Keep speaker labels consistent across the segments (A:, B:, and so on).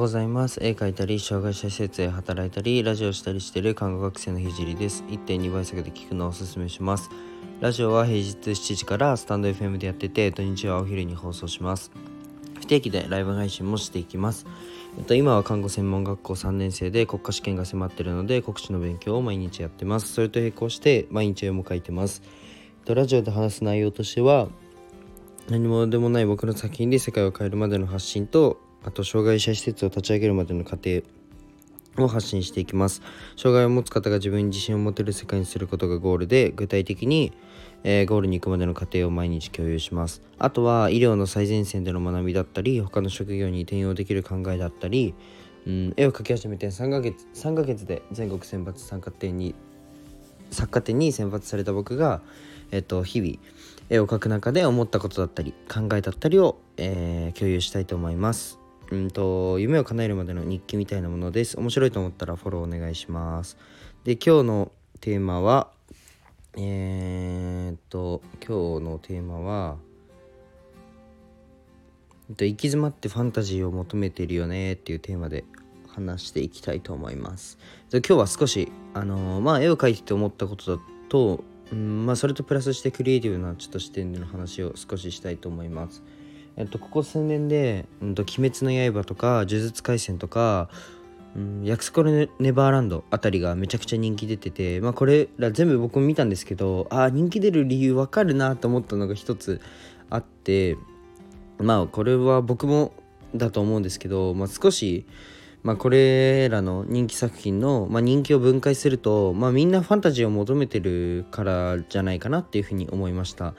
A: ございます。絵描いたり障害者施設で働いたりラジオしたりしている看護学生のひじりです。1.2倍速で聞くのをおすすめします。ラジオは平日7時からスタンド FM でやってて土日はお昼に放送します。不定期でライブ配信もしていきます。えっと、今は看護専門学校3年生で国家試験が迫ってるので国試の勉強を毎日やってます。それと並行して毎日絵も描いてます、えっと、ラジオで話す内容としては何もでもない僕の作品で世界を変えるまでの発信とあと障害者施設を立ち上げるまでの過程を発信していきます。障害を持つ方が自分に自信を持てる世界にすることがゴールで具体的に、えー、ゴールに行くまでの過程を毎日共有します。あとは医療の最前線での学びだったり他の職業に転用できる考えだったり、うん、絵を描き始めて3ヶ月3ヶ月で全国選抜参加展に作家展に選抜された僕が、えっと、日々絵を描く中で思ったことだったり考えだったりを、えー、共有したいと思います。うんと夢を叶えるまでの日記みたいなものです。面白いと思ったらフォローお願いします。で今日のテーマはえー、っと今日のテーマは行き詰まってファンタジーを求めてるよねっていうテーマで話していきたいと思います。で今日は少しあのー、まあ絵を描いてて思ったことだとうんまあそれとプラスしてクリエイティブなちょっと視点での話を少ししたいと思います。えっと、ここ数年で「うんと、鬼滅の刃」とか「呪術廻戦」とか「うん、約束のネバーランド」あたりがめちゃくちゃ人気出てて、まあ、これら全部僕も見たんですけどあ人気出る理由わかるなと思ったのが一つあってまあこれは僕もだと思うんですけど、まあ、少し、まあ、これらの人気作品の、まあ、人気を分解すると、まあ、みんなファンタジーを求めてるからじゃないかなっていうふうに思いました。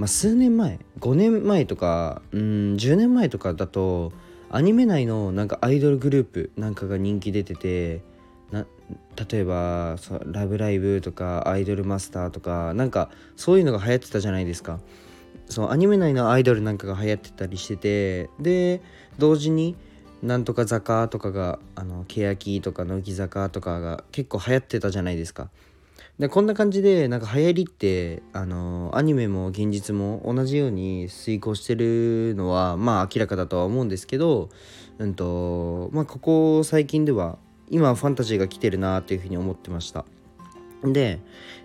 A: まあ、数年前5年前とかうん10年前とかだとアニメ内のなんかアイドルグループなんかが人気出ててな例えば「ラブライブ!」とか「アイドルマスター」とかなんかそういうのが流行ってたじゃないですか。そうアニメ内のアイドルなんかが流行ってたりしててで同時になんとか坂とかがあの欅とか乃木坂とかが結構流行ってたじゃないですか。でこんな感じでなんか流行りってあのアニメも現実も同じように遂行してるのはまあ明らかだとは思うんですけど、うんとまあ、ここ最近では今ファンタジーが来てるなっていうふうに思ってました。で、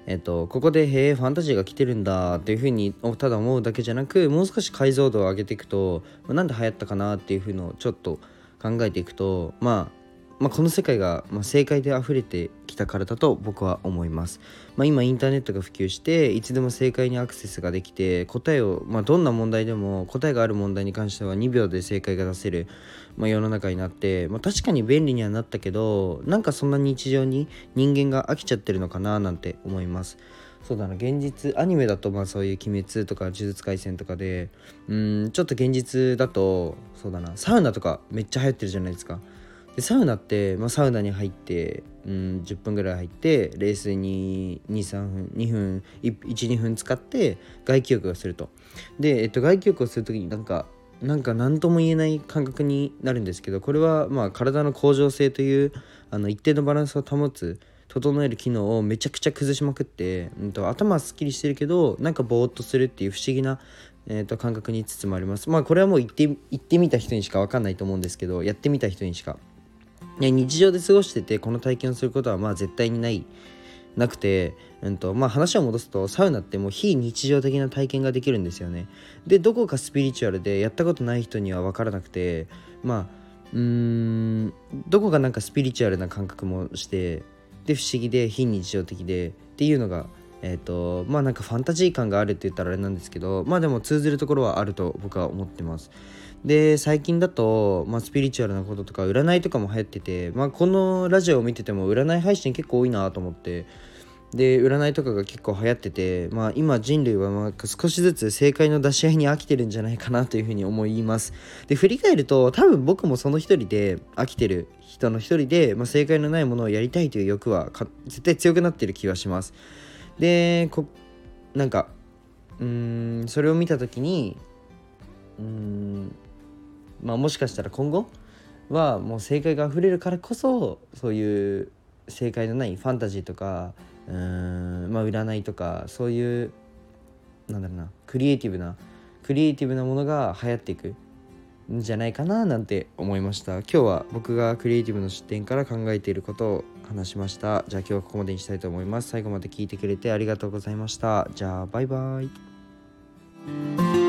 A: えっと、ここで「へえファンタジーが来てるんだ」っていうふうにただ思うだけじゃなくもう少し解像度を上げていくと、なんで流行ったかなっていうふうのをちょっと考えていくとまあまあ、この世界が、ま正解で溢れてきたからだと僕は思います、まあ、今インターネットが普及していつでも正解にアクセスができて答えを、まあ、どんな問題でも答えがある問題に関しては2秒で正解が出せる、ま世の中になって、ま確かに便利にはなったけどなんかそんな日常に人間が飽きちゃってるのかななんて思います。そうだな現実アニメだとまあそういう「鬼滅」とか「呪術廻戦」とかでうんちょっと現実だとそうだなサウナとかめっちゃ流行ってるじゃないですか。でサウナって、まあ、サウナに入って、うん、10分ぐらい入って冷水に23分2分12分使って外気浴をすると。で、えっと、外気浴をする時になんかなんか何とも言えない感覚になるんですけどこれはまあ体の恒常性というあの一定のバランスを保つ整える機能をめちゃくちゃ崩しまくって、うんと、頭はすっきりしてるけどなんかぼーっとするっていう不思議な、えーと、感覚に包まれます。まあこれはもう言って言ってみた人にしか分かんないと思うんですけどやってみた人にしか、日常で過ごしててこの体験をすることはまあ絶対にないなくて、うんとまあ、話を戻すとサウナってもう非日常的な体験ができるんですよね。でどこかスピリチュアルでやったことない人には分からなくてまあうーんどこかなんかスピリチュアルな感覚もしてで不思議で非日常的でっていうのがえっ、ー、とまあなんかファンタジー感があるって言ったらあれなんですけどまあでも通ずるところはあると僕は思ってます。で最近だと、まあ、スピリチュアルなこととか占いとかも流行ってて、まあ、このラジオを見てても占い配信結構多いなと思ってで占いとかが結構流行ってて、まあ、今人類はまあ少しずつ正解の出し合いに飽きてるんじゃないかなというふうに思います。で振り返ると多分僕もその一人で飽きてる人の一人で、まあ、正解のないものをやりたいという欲は絶対強くなってる気はします。でこなんかうんそれを見た時にうんまあ、もしかしたら今後はもう正解が溢れるからこそそういう正解のないファンタジーとかうーん、まあ、占いとかそういうなんだろうなクリエイティブなクリエイティブなものが流行っていくんじゃないかななんて思いました。今日は僕がクリエイティブの視点から考えていることを話しました。じゃあ今日はここまでにしたいと思います。最後まで聞いてくれてありがとうございました。じゃあバイバイ。